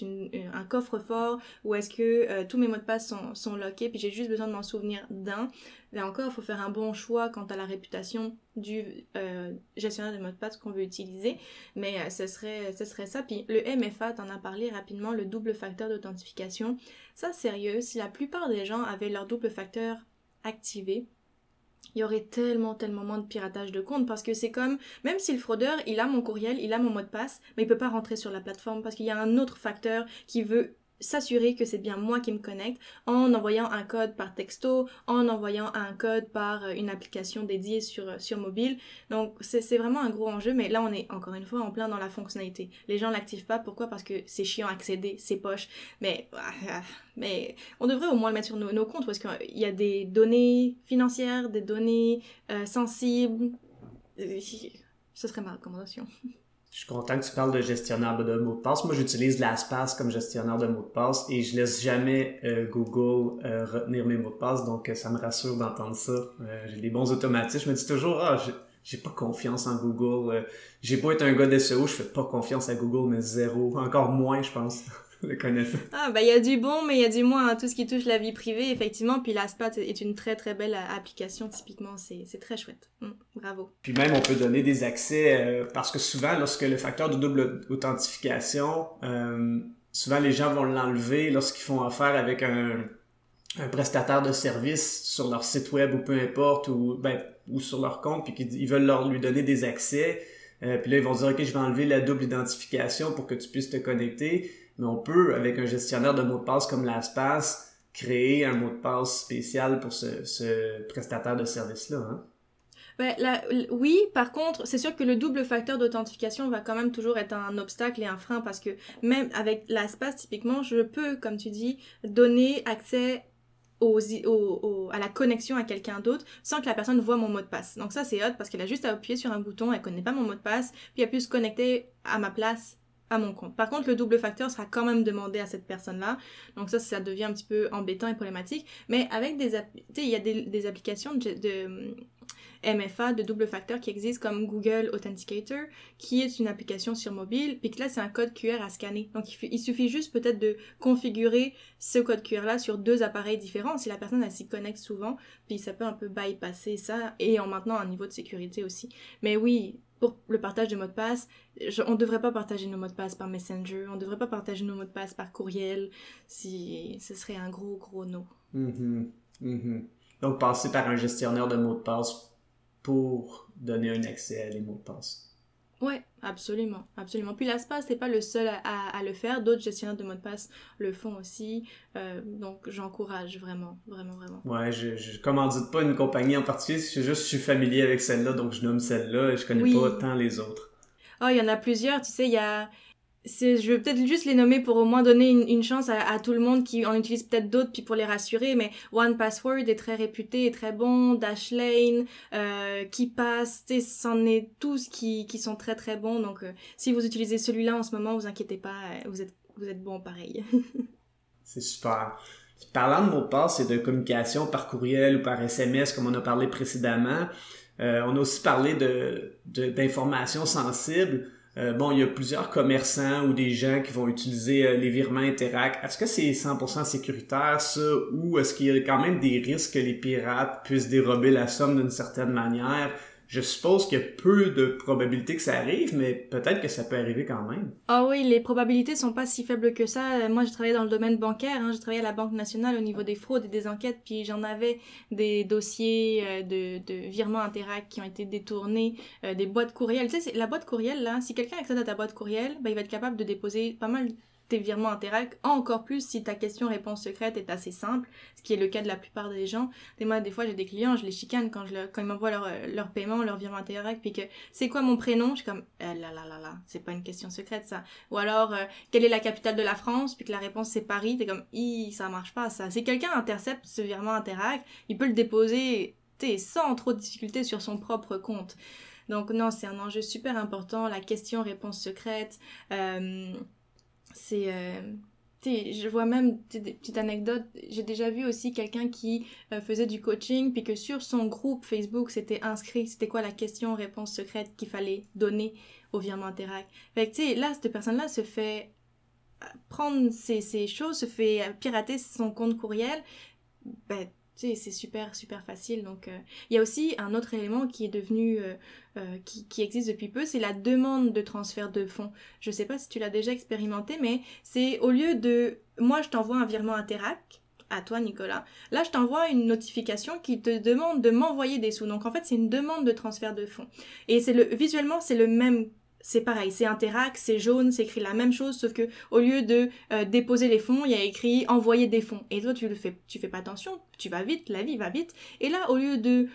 un coffre-fort où est-ce que euh, tous mes mots de passe sont, sont lockés, puis j'ai juste besoin de m'en souvenir d'un. Là encore, il faut faire un bon choix quant à la réputation du euh, gestionnaire de mots de passe qu'on veut utiliser, mais euh, ce, serait, ce serait ça. Puis le MFA, t'en as parlé rapidement, le double facteur d'authentification. Ça, sérieux, si la plupart des gens avaient leur double facteur activé, il y aurait tellement, tellement moins de piratage de compte parce que c'est comme, même si le fraudeur, il a mon courriel, il a mon mot de passe, mais il peut pas rentrer sur la plateforme parce qu'il y a un autre facteur qui veut s'assurer que c'est bien moi qui me connecte en envoyant un code par texto, en envoyant un code par euh, une application dédiée sur, euh, sur mobile. Donc c'est vraiment un gros enjeu, mais là on est encore une fois en plein dans la fonctionnalité. Les gens l'activent pas, pourquoi? Parce que c'est chiant à accéder, c'est poche. Mais, ah, mais on devrait au moins le mettre sur nos, comptes parce qu'il y a des données financières, des données euh, sensibles. Ce serait ma recommandation. *laughs* Je suis content que tu parles de gestionnaire de mots de passe. Moi, j'utilise LastPass comme gestionnaire de mots de passe et je laisse jamais euh, Google euh, retenir mes mots de passe, donc euh, ça me rassure d'entendre ça. j'ai des bons automatismes. Je me dis toujours, ah, j'ai pas confiance en Google. j'ai beau être un gars d'SEO, je fais pas confiance à Google, mais zéro. Encore moins, je pense. Ah, bah, il y a du bon, mais il y a du moins, hein. tout ce qui touche la vie privée, effectivement. Puis l'ASPAT est une très, très belle euh, application, typiquement. C'est très chouette. Mmh, bravo. Puis même, on peut donner des accès, euh, parce que souvent, lorsque le facteur de double authentification, euh, souvent les gens vont l'enlever lorsqu'ils font affaire avec un, un prestataire de service sur leur site web ou peu importe, ou, ben, ou sur leur compte, puis qu'ils veulent leur, lui donner des accès. puis là, ils vont dire, OK, je vais enlever la double identification pour que tu puisses te connecter mais on peut, avec un gestionnaire de mots de passe comme LastPass, créer un mot de passe spécial pour ce, prestataire de service-là. Hein? Ben, oui, par contre, c'est sûr que le double facteur d'authentification va quand même toujours être un obstacle et un frein parce que même avec LastPass, typiquement, je peux, comme tu dis, donner accès à la connexion à quelqu'un d'autre sans que la personne voit mon mot de passe. Donc ça, c'est hot parce qu'elle a juste à appuyer sur un bouton, elle connaît pas mon mot de passe, puis elle peut se connecter à ma place à mon compte. Par contre, le double facteur sera quand même demandé à cette personne-là. Donc ça, ça devient un petit peu embêtant et problématique. Mais avec des... Il y a des, applications de, MFA, de double facteur qui existent comme Google Authenticator, qui est une application sur mobile, puis que là, c'est un code QR à scanner. Donc il, suffit juste peut-être de configurer ce code QR-là sur deux appareils différents, si la personne, elle s'y connecte souvent, puis ça peut un peu bypasser ça, et en maintenant un niveau de sécurité aussi. Mais oui, pour le partage de mots de passe, on ne devrait pas partager nos mots de passe par Messenger, on ne devrait pas partager nos mots de passe par courriel, si ce serait un gros, gros no. Mm-hmm. Mm-hmm. Donc, passer par un gestionnaire de mots de passe pour donner un accès à les mots de passe. Ouais, absolument, absolument. Puis LastPass n'est pas le seul à, le faire. D'autres gestionnaires de mots de passe le font aussi. Euh, donc j'encourage vraiment, vraiment, vraiment. Ouais, je, je commandite pas une compagnie en particulier. Je, juste, je suis familier avec celle-là, donc je nomme celle-là et je connais pas tant les autres. Oh, il y en a plusieurs. Tu sais, il y a je vais peut-être juste les nommer pour au moins donner une, chance à, tout le monde qui en utilise peut-être d'autres puis pour les rassurer mais One Password est très réputé et très bon Dashlane euh, KeePass c'en est tous qui, qui sont très très bons donc euh, si vous utilisez celui-là en ce moment vous inquiétez pas euh, vous êtes vous êtes bon pareil *laughs* c'est super Parlant de mots de passe et de communication par courriel ou par SMS, comme on a parlé précédemment, euh, on a aussi parlé de, d'informations sensibles. Euh, bon, il y a plusieurs commerçants ou des gens qui vont utiliser euh, les virements Interact. Est-ce que c'est 100% sécuritaire, ça, ou est-ce qu'il y a quand même des risques que les pirates puissent dérober la somme d'une certaine manière? Je suppose qu'il y a peu de probabilités que ça arrive, mais peut-être que ça peut arriver quand même. Ah oui, les probabilités sont pas si faibles que ça. Moi, j'ai travaillé dans le domaine bancaire, hein. j'ai travaillé à la Banque nationale au niveau des fraudes et des enquêtes, puis j'en avais des dossiers euh, de, de virements Interact qui ont été détournés, euh, des boîtes courriel. Tu sais, la boîte courriel, là, si quelqu'un accède à ta boîte courriel, ben, il va être capable de déposer pas mal tes virements Interact, encore plus si ta question-réponse secrète est assez simple, ce qui est le cas de la plupart des gens. Des moi, des fois, j'ai des clients, je les chicane quand, je quand ils m'envoient leur, leur paiement, leur virement Interact, puis que c'est quoi mon prénom? Je suis comme, eh là là là là, c'est pas une question secrète ça. Ou alors, euh, quelle est la capitale de la France? Puis que la réponse c'est Paris, t'es comme, i, ça marche pas ça. Si quelqu'un intercepte ce virement Interact, il peut le déposer sans trop de difficulté sur son propre compte. Donc non, c'est un enjeu super important, la question-réponse secrète. Euh, c'est euh, je vois même des petites anecdotes. J'ai déjà vu aussi quelqu'un qui euh, faisait du coaching, puis que sur son groupe Facebook, c'était inscrit, c'était quoi la question-réponse secrète qu'il fallait donner au virement Interact. Fait que, tu sais, là, cette personne-là se fait euh, prendre ces choses, se fait pirater son compte courriel. Ben, c'est super, super facile. Donc, euh, il y a aussi un autre élément qui est devenu, euh, euh, qui, existe depuis peu, c'est la demande de transfert de fonds. Je sais pas si tu l'as déjà expérimenté, mais c'est au lieu de, moi, je t'envoie un virement Interac, à toi Nicolas. Là, je t'envoie une notification qui te demande de m'envoyer des sous. Donc en fait, c'est une demande de transfert de fonds. Et c'est le visuellement, c'est le même c'est pareil, c'est Interac, c'est jaune, c'est écrit la même chose, sauf que au lieu de euh, déposer les fonds, il y a écrit envoyer des fonds. Et toi, tu le fais, tu fais pas attention, tu vas vite, la vie va vite. Et là, au lieu de,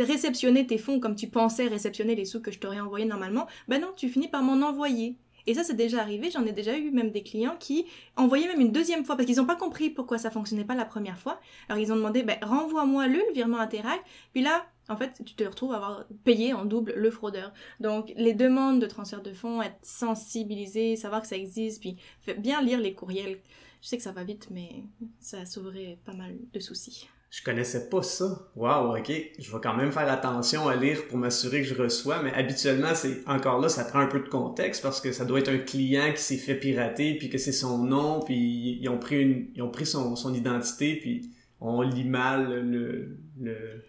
réceptionner tes fonds comme tu pensais réceptionner les sous que je t'aurais envoyés normalement, ben non, tu finis par m'en envoyer. Et ça, c'est déjà arrivé. J'en ai déjà eu même des clients qui envoyaient même une deuxième fois parce qu'ils n'ont pas compris pourquoi ça fonctionnait pas la première fois. Alors ils ont demandé, ben renvoie-moi le, le virement Interac. Puis là, en fait, tu te retrouves à avoir payé en double le fraudeur. Donc, les demandes de transfert de fonds, être sensibilisé, savoir que ça existe, puis bien lire les courriels. Je sais que ça va vite, mais ça sauverait pas mal de soucis. Je connaissais pas ça. Waouh, ok. Je vais quand même faire attention à lire pour m'assurer que je reçois, mais habituellement, c'est encore là, ça prend un peu de contexte parce que ça doit être un client qui s'est fait pirater, puis que c'est son nom, puis ils ont pris une, ils ont pris son, son identité, puis on lit mal le, le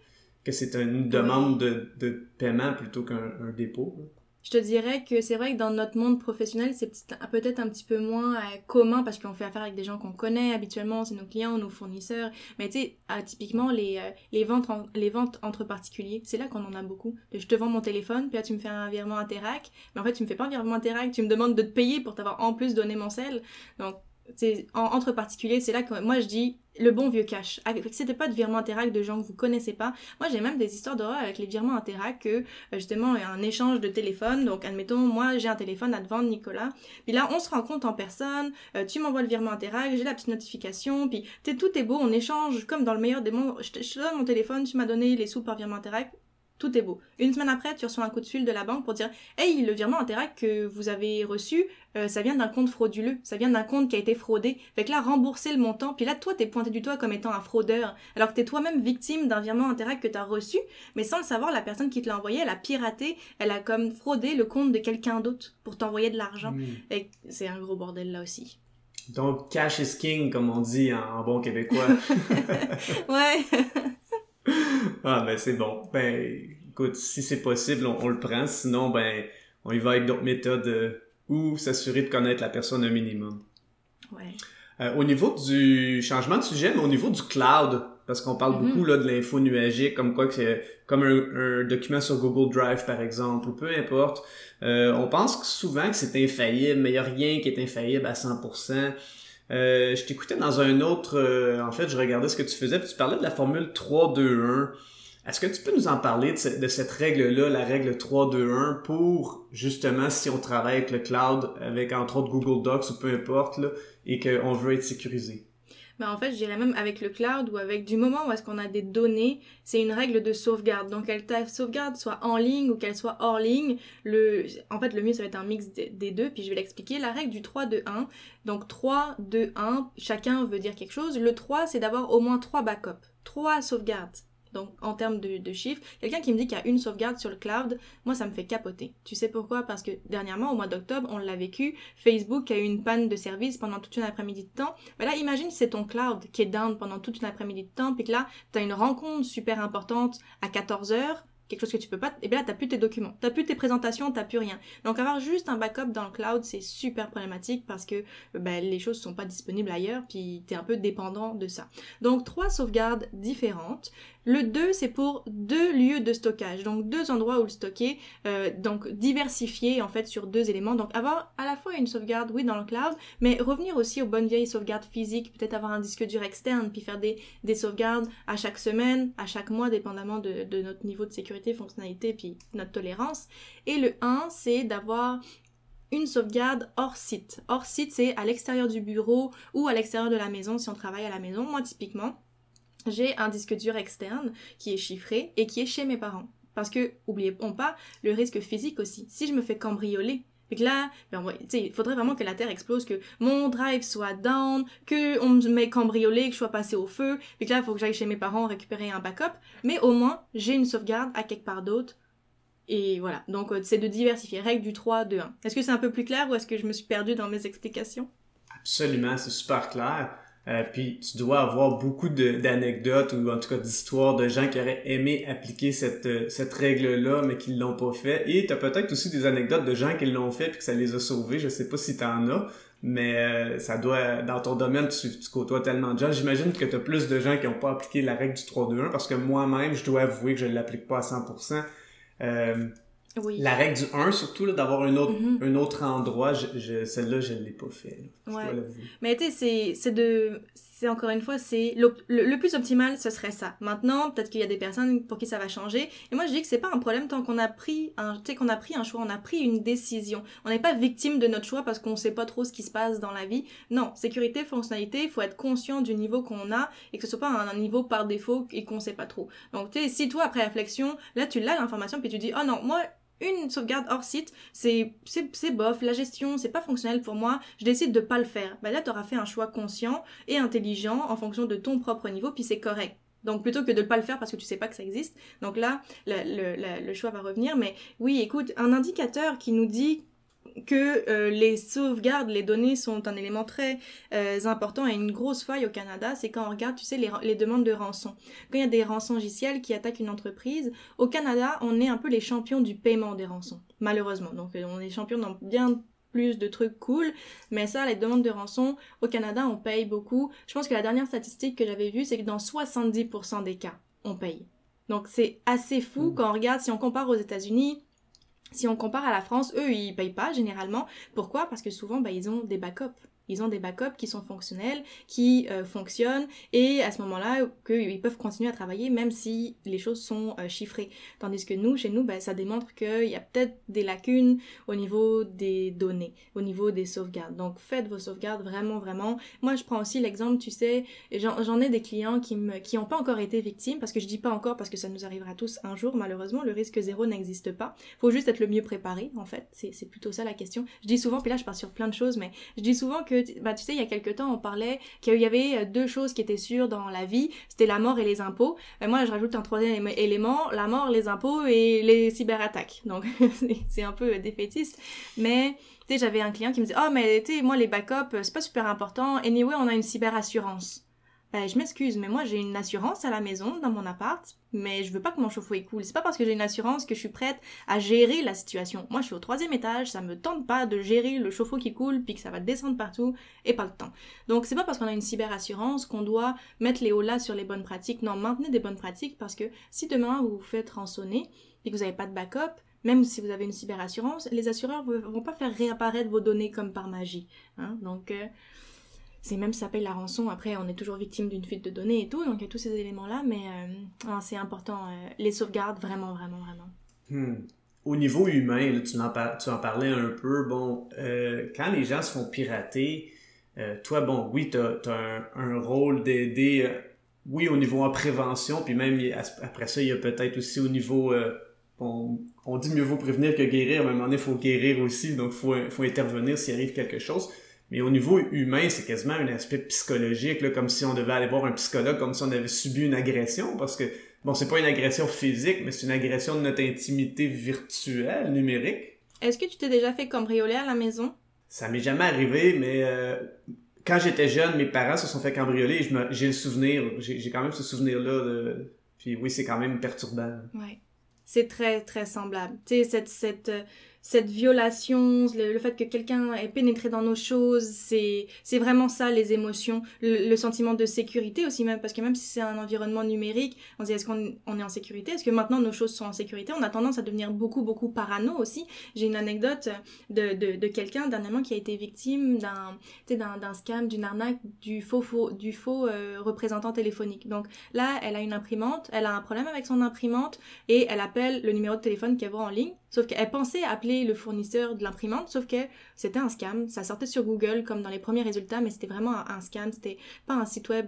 que c'est une demande de, de, paiement plutôt qu'un dépôt. Je te dirais que c'est vrai que dans notre monde professionnel, c'est peut-être un petit peu moins euh, commun parce qu'on fait affaire avec des gens qu'on connaît habituellement, c'est nos clients, nos fournisseurs. Mais tu sais, ah, typiquement, les, euh, les, ventes les ventes entre particuliers, c'est là qu'on en a beaucoup. Je te vends mon téléphone, puis là tu me fais un virement Interac, mais en fait tu me fais pas un virement Interac, tu me demandes de te payer pour t'avoir en plus donné mon sel. Donc c'est entre particuliers, c'est là que moi je dis le bon vieux cash. C'était pas de virement Interac de gens que vous connaissez pas. Moi, j'ai même des histoires d'horreur avec les virements Interac que, euh, justement, un échange de téléphone. Donc, admettons, moi, j'ai un téléphone à te vendre, Nicolas. Puis là, on se rencontre en personne. Euh, tu m'envoies le virement Interac, j'ai la petite notification. Puis, tout est beau, on échange comme dans le meilleur des mondes. Je te, donne mon téléphone, tu m'as donné les sous par virement Interac tout est beau. Une semaine après, tu reçois un coup de fil de la banque pour dire Hey, le virement Interact que vous avez reçu, euh, ça vient d'un compte frauduleux, ça vient d'un compte qui a été fraudé. Fait que là, rembourser le montant, puis là, toi, t'es pointé du doigt comme étant un fraudeur, alors que t'es toi-même victime d'un virement Interact que t'as reçu, mais sans le savoir, la personne qui te l'a envoyé, elle a piraté, elle a comme fraudé le compte de quelqu'un d'autre pour t'envoyer de l'argent. Et c'est un gros bordel là aussi. Donc, cash is king, comme on dit en bon québécois. *laughs* ouais. *laughs* ah, ben c'est bon. Ben, écoute, si c'est possible, on, le prend. Sinon, ben, on y va avec d'autres méthodes euh, ou s'assurer de connaître la personne un minimum. Ouais. Euh, au niveau du changement de sujet, mais au niveau du cloud, parce qu'on parle mm-hmm. beaucoup là, de l'info nuagique, comme quoi que c'est comme un, document sur Google Drive par exemple, ou peu importe. Euh, on pense souvent que c'est infaillible, mais il n'y a rien qui est infaillible à 100%. Euh, je t'écoutais dans un autre... Euh, en fait, je regardais ce que tu faisais, puis tu parlais de la formule 3-2-1. Est-ce que tu peux nous en parler de, cette règle-là, la règle 3-2-1, pour justement si on travaille avec le cloud, avec entre autres Google Docs ou peu importe, là, et qu'on veut être sécurisé? Ben, en fait, je dirais même avec le cloud ou avec du moment où est-ce qu'on a des données, c'est une règle de sauvegarde. Donc, qu'elle ta sauvegarde soit en ligne ou qu'elle soit hors ligne, le, en fait, le mieux, ça va être un mix des deux, puis je vais l'expliquer. La règle du 3, 2, 1. Donc, 3, 2, 1, chacun veut dire quelque chose. Le 3, c'est d'avoir au moins 3 backups, 3 sauvegardes donc en termes de, chiffres. Quelqu'un qui me dit qu'il y a une sauvegarde sur le cloud, moi ça me fait capoter. Tu sais pourquoi? Parce que dernièrement, au mois d'octobre, on l'a vécu, Facebook a eu une panne de service pendant toute une après-midi de temps. Mais là, imagine c'est ton cloud qui est down pendant toute une après-midi de temps, puis que là, tu as une rencontre super importante à 14 heures, quelque chose que tu peux pas, et bien là, t'as plus tes documents, t'as plus tes présentations, t'as plus rien. Donc avoir juste un backup dans le cloud, c'est super problématique parce que ben, les choses sont pas disponibles ailleurs, puis t'es un peu dépendant de ça. Donc trois sauvegardes différentes. Le 2, c'est pour deux lieux de stockage, donc deux endroits où le stocker, euh, donc diversifier en fait sur deux éléments. Donc avoir à la fois une sauvegarde, oui, dans le cloud, mais revenir aussi aux bonnes vieilles sauvegardes physiques, peut-être avoir un disque dur externe, puis faire des, des sauvegardes à chaque semaine, à chaque mois, dépendamment de, de notre niveau de sécurité, fonctionnalité, puis notre tolérance. Et le 1, c'est d'avoir une sauvegarde hors site. Hors site, c'est à l'extérieur du bureau ou à l'extérieur de la maison si on travaille à la maison. Moi, typiquement, j'ai un disque dur externe qui est chiffré et qui est chez mes parents. Parce que, oublions pas, le risque physique aussi. Si je me fais cambrioler, et que là, ben, il faudrait vraiment que la Terre explose, que mon drive soit down, que on me met cambriolé, que je sois passé au feu, et que là, il faut que j'aille chez mes parents récupérer un backup. Mais au moins, j'ai une sauvegarde à quelque part d'autre. Et voilà. Donc, euh, c'est de diversifier. Règle du 3, 2, 1. Est-ce que c'est un peu plus clair ou est-ce que je me suis perdue dans mes explications? Absolument, c'est super clair. Euh, puis tu dois avoir beaucoup d'anecdotes ou en tout cas d'histoires de gens qui auraient aimé appliquer cette, euh, cette règle-là, mais qui l'ont pas fait. Et tu as peut-être aussi des anecdotes de gens qui l'ont fait puis que ça les a sauvés. Je sais pas si tu en as, mais euh, ça doit, dans ton domaine, tu, tu côtoies tellement de gens. J'imagine que tu as plus de gens qui n'ont pas appliqué la règle du 3-2-1 parce que moi-même, je dois avouer que je ne l'applique pas à 100%. Euh, la règle du 1, surtout, d'avoir un autre, mm-hmm. un autre endroit, je, celle-là, je ne l'ai pas fait. Mais tu sais, c'est de. C'est encore une fois, c'est le, plus optimal, ce serait ça. Maintenant, peut-être qu'il y a des personnes pour qui ça va changer. Et moi, je dis que c'est pas un problème tant qu'on a pris un, qu'on a pris un choix, on a pris une décision. On n'est pas victime de notre choix parce qu'on sait pas trop ce qui se passe dans la vie. Non, sécurité, fonctionnalité, il faut être conscient du niveau qu'on a et que ce soit pas un, un niveau par défaut et qu'on sait pas trop. Donc, tu sais, si toi, après réflexion, là, tu l'as l'information puis tu dis, oh non, moi, une sauvegarde hors site, c'est bof, la gestion, c'est pas fonctionnel pour moi, je décide de pas le faire. Ben là, tu auras fait un choix conscient et intelligent en fonction de ton propre niveau, puis c'est correct. Donc plutôt que de ne pas le faire parce que tu sais pas que ça existe. Donc là, le choix va revenir. Mais oui, écoute, un indicateur qui nous dit que euh, les sauvegardes, les données sont un élément très euh, important et une grosse faille au Canada, c'est quand on regarde, tu sais, les, les, demandes de rançon. Quand il y a des rançons logiciels qui attaquent une entreprise, au Canada, on est un peu les champions du paiement des rançons, malheureusement. Donc euh, on est champions dans bien plus de trucs cool, mais ça, les demandes de rançon, au Canada, on paye beaucoup. Je pense que la dernière statistique que j'avais vue, c'est que dans 70% des cas, on paye. Donc c'est assez fou mmh. quand on regarde, si on compare aux États-Unis, si on compare à la France, eux, ils payent pas généralement. Pourquoi? Parce que souvent, bah, ils ont des backups. Ils ont des backups qui sont fonctionnels, qui euh, fonctionnent, et à ce moment-là, qu'ils peuvent continuer à travailler même si les choses sont euh, chiffrées. Tandis que nous, chez nous, ben, ça démontre qu'il y a peut-être des lacunes au niveau des données, au niveau des sauvegardes. Donc faites vos sauvegardes vraiment, vraiment. Moi, je prends aussi l'exemple, tu sais, j'en ai des clients qui me, qui n'ont pas encore été victimes, parce que je dis pas encore parce que ça nous arrivera tous un jour, malheureusement, le risque zéro n'existe pas. Faut juste être le mieux préparé, en fait. C'est plutôt ça la question. Je dis souvent, puis là je pars sur plein de choses, mais je dis souvent que bah, tu sais, il y a quelques temps, on parlait qu'il y avait euh, deux choses qui étaient sûres dans la vie, c'était la mort et les impôts. Euh, moi, je rajoute un troisième élément, la mort, les impôts et les cyberattaques. Donc, *laughs* c'est un peu défaitiste. Mais, tu sais, j'avais un client qui me disait, oh, mais tu sais, moi, les backups, c'est pas super important. Anyway, on a une cyberassurance. Ben, je m'excuse, mais moi j'ai une assurance à la maison, dans mon appart, mais je veux pas que mon chauffe-eau coule. C'est pas parce que j'ai une assurance que je suis prête à gérer la situation. Moi je suis au troisième étage, ça me tente pas de gérer le chauffe-eau qui coule puis que ça va descendre partout et pas le temps. Donc c'est pas parce qu'on a une cyberassurance qu'on doit mettre les hauts sur les bonnes pratiques. Non, maintenez des bonnes pratiques parce que si demain vous vous faites rançonner et que vous n'avez pas de backup, même si vous avez une cyberassurance, les assureurs vont pas faire réapparaître vos données comme par magie. Hein. Donc euh, c'est même ça paye la rançon. Après, on est toujours victime d'une fuite de données et tout, donc il y a tous ces éléments-là, mais euh, c'est important. Euh, les sauvegardes, vraiment, vraiment, vraiment. Hmm. Au niveau humain, tu, en tu, en parlais un peu. Bon, euh, quand les gens se font pirater, toi, bon, oui, tu as, un, rôle d'aider, oui, au niveau en prévention, puis même après ça, il y a peut-être aussi au niveau, on, on, dit mieux vaut prévenir que guérir, mais à un moment donné, il faut guérir aussi, donc il faut, faut intervenir s'il arrive quelque chose. Mais au niveau humain, c'est quasiment un aspect psychologique, là, comme si on devait aller voir un psychologue, comme si on avait subi une agression, parce que, bon, c'est pas une agression physique, mais c'est une agression de notre intimité virtuelle, numérique. Est-ce que tu t'es déjà fait cambrioler à la maison? Ça m'est jamais arrivé, mais euh, quand j'étais jeune, mes parents se sont fait cambrioler et j'ai le souvenir, j'ai quand même ce souvenir-là. De... Puis oui, c'est quand même perturbant. Ouais. C'est très, très semblable. Tu sais, cette, cette, cette violation, le, fait que quelqu'un ait pénétré dans nos choses, c'est vraiment ça les émotions, le, sentiment de sécurité aussi même parce que même si c'est un environnement numérique, on se dit est-ce qu'on on est en sécurité, est-ce que maintenant nos choses sont en sécurité? On a tendance à devenir beaucoup beaucoup parano aussi. J'ai une anecdote de de, quelqu'un dernièrement qui a été victime d'un d'un d'un scam, d'une arnaque, du faux, faux du faux euh, représentant téléphonique. Donc là, elle a une imprimante, elle a un problème avec son imprimante et elle appelle le numéro de téléphone qu'elle voit en ligne Sauf qu'elle pensait appeler le fournisseur de l'imprimante, sauf que c'était un scam. Ça sortait sur Google comme dans les premiers résultats, mais c'était vraiment un, scam. C'était pas un site web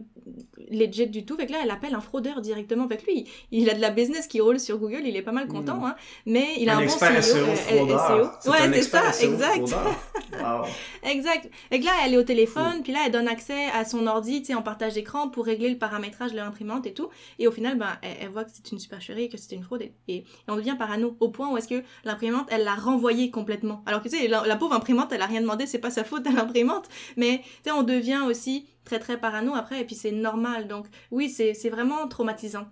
legit du tout. Fait que là, elle appelle un fraudeur directement. avec lui, il a de la business qui roule sur Google, il est pas mal content, hmm. hein. Mais il a un, bon CEO. SEO. Ouais, c'est ça, exact. *laughs* exact. Et que là, elle est au téléphone, puis là, elle donne accès à son ordi, tu sais, en partage d'écran pour régler le paramétrage de l'imprimante et tout. Et au final, ben, elle, voit que c'est une supercherie, que c'était une fraude. Et, et on devient parano au point où est-ce que l'imprimante, elle l'a renvoyé complètement. Alors que tu sais, la, pauvre imprimante, elle a rien demandé, c'est pas sa faute à l'imprimante, mais tu sais, on devient aussi très très parano après, et puis c'est normal. Donc oui, c'est vraiment traumatisant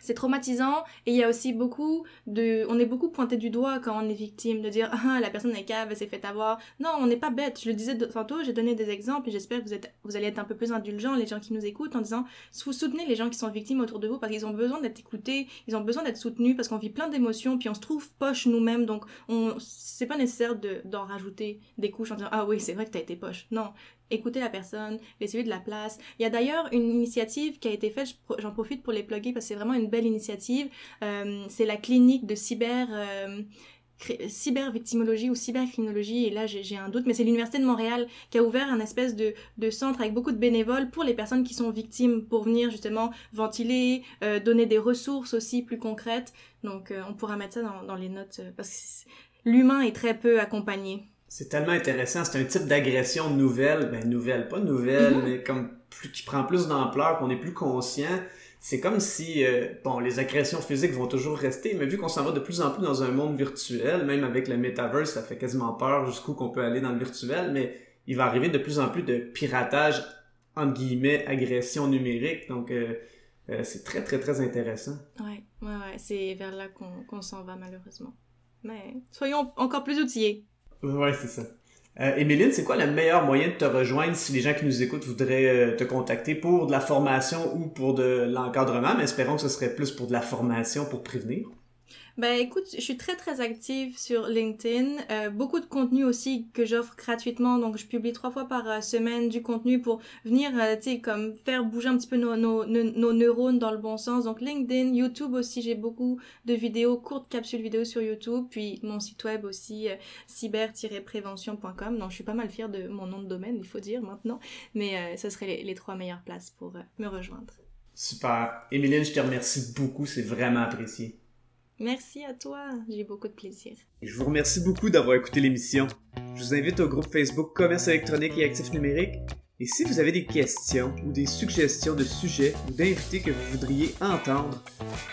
c'est traumatisant et il y a aussi beaucoup de on est beaucoup pointé du doigt quand on est victime de dire *laughs* ah la personne est cave elle s'est fait avoir. Non on n'est pas bête. Je le disais tantôt j'ai donné des exemples et j'espère que vous êtes vous allez être un peu plus indulgents les gens qui nous écoutent en disant vous soutenez les gens qui sont victimes autour de vous parce qu'ils ont besoin d'être écoutés ils ont besoin d'être soutenus parce qu'on vit plein d'émotions puis on se trouve poche nous-mêmes. Donc on c'est pas nécessaire de d'en rajouter des couches en disant ah oui c'est vrai que t'as été poche. Non écouter la personne, laisser de la place. Il y a d'ailleurs une initiative qui a été faite, j'en profite pour les plugger parce que c'est vraiment une belle initiative. Euh, c'est la clinique de cyber... Euh, cybervictimologie ou cybercriminologie, et là j'ai un doute, mais c'est l'Université de Montréal qui a ouvert un espèce de, de, centre avec beaucoup de bénévoles pour les personnes qui sont victimes, pour venir justement ventiler, euh, donner des ressources aussi plus concrètes. Donc euh, on pourra mettre ça dans, les notes, parce que l'humain est très peu accompagné. C'est tellement intéressant. C'est un type d'agression nouvelle, ben nouvelle, pas nouvelle, mm-hmm. mais comme plus, qui prend plus d'ampleur, qu'on est plus conscient. C'est comme si, euh, bon, les agressions physiques vont toujours rester, mais vu qu'on s'en va de plus en plus dans un monde virtuel, même avec le metaverse, ça fait quasiment peur jusqu'où qu'on peut aller dans le virtuel, mais il va arriver de plus en plus de piratage, entre guillemets, agression numérique. Donc, euh, euh, c'est très, très, très intéressant. Ouais, ouais, ouais. C'est vers là qu'on s'en va, malheureusement. Mais soyons encore plus outillés. Ouais, c'est ça. Euh, c'est quoi le meilleur moyen de te rejoindre si les gens qui nous écoutent voudraient euh, te contacter pour de la formation ou pour de l'encadrement, mais espérons que ce serait plus pour de la formation pour prévenir? Ben écoute, je suis très très active sur LinkedIn. Euh, beaucoup de contenu aussi que j'offre gratuitement. Donc je publie trois fois par euh, semaine du contenu pour venir, euh, tu sais, comme faire bouger un petit peu nos, nos, nos, neurones dans le bon sens. Donc LinkedIn, YouTube aussi, j'ai beaucoup de vidéos, courtes capsules vidéo sur YouTube. Puis mon site web aussi, cyber-prévention.com. Donc je suis pas mal fière de mon nom de domaine, il faut dire maintenant. Mais ce serait les, les, trois meilleures places pour me rejoindre. Super. Émiline, je te remercie beaucoup, c'est vraiment apprécié. Merci à toi, j'ai beaucoup de plaisir. Je vous remercie beaucoup d'avoir écouté l'émission. Je vous invite au groupe Facebook Commerce électronique et actifs numériques. Et si vous avez des questions ou des suggestions de sujets ou d'invités que vous voudriez entendre,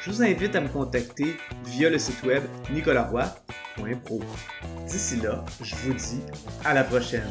je vous invite à me contacter via le site web nicolaroy.pro. D'ici là, je vous dis à la prochaine.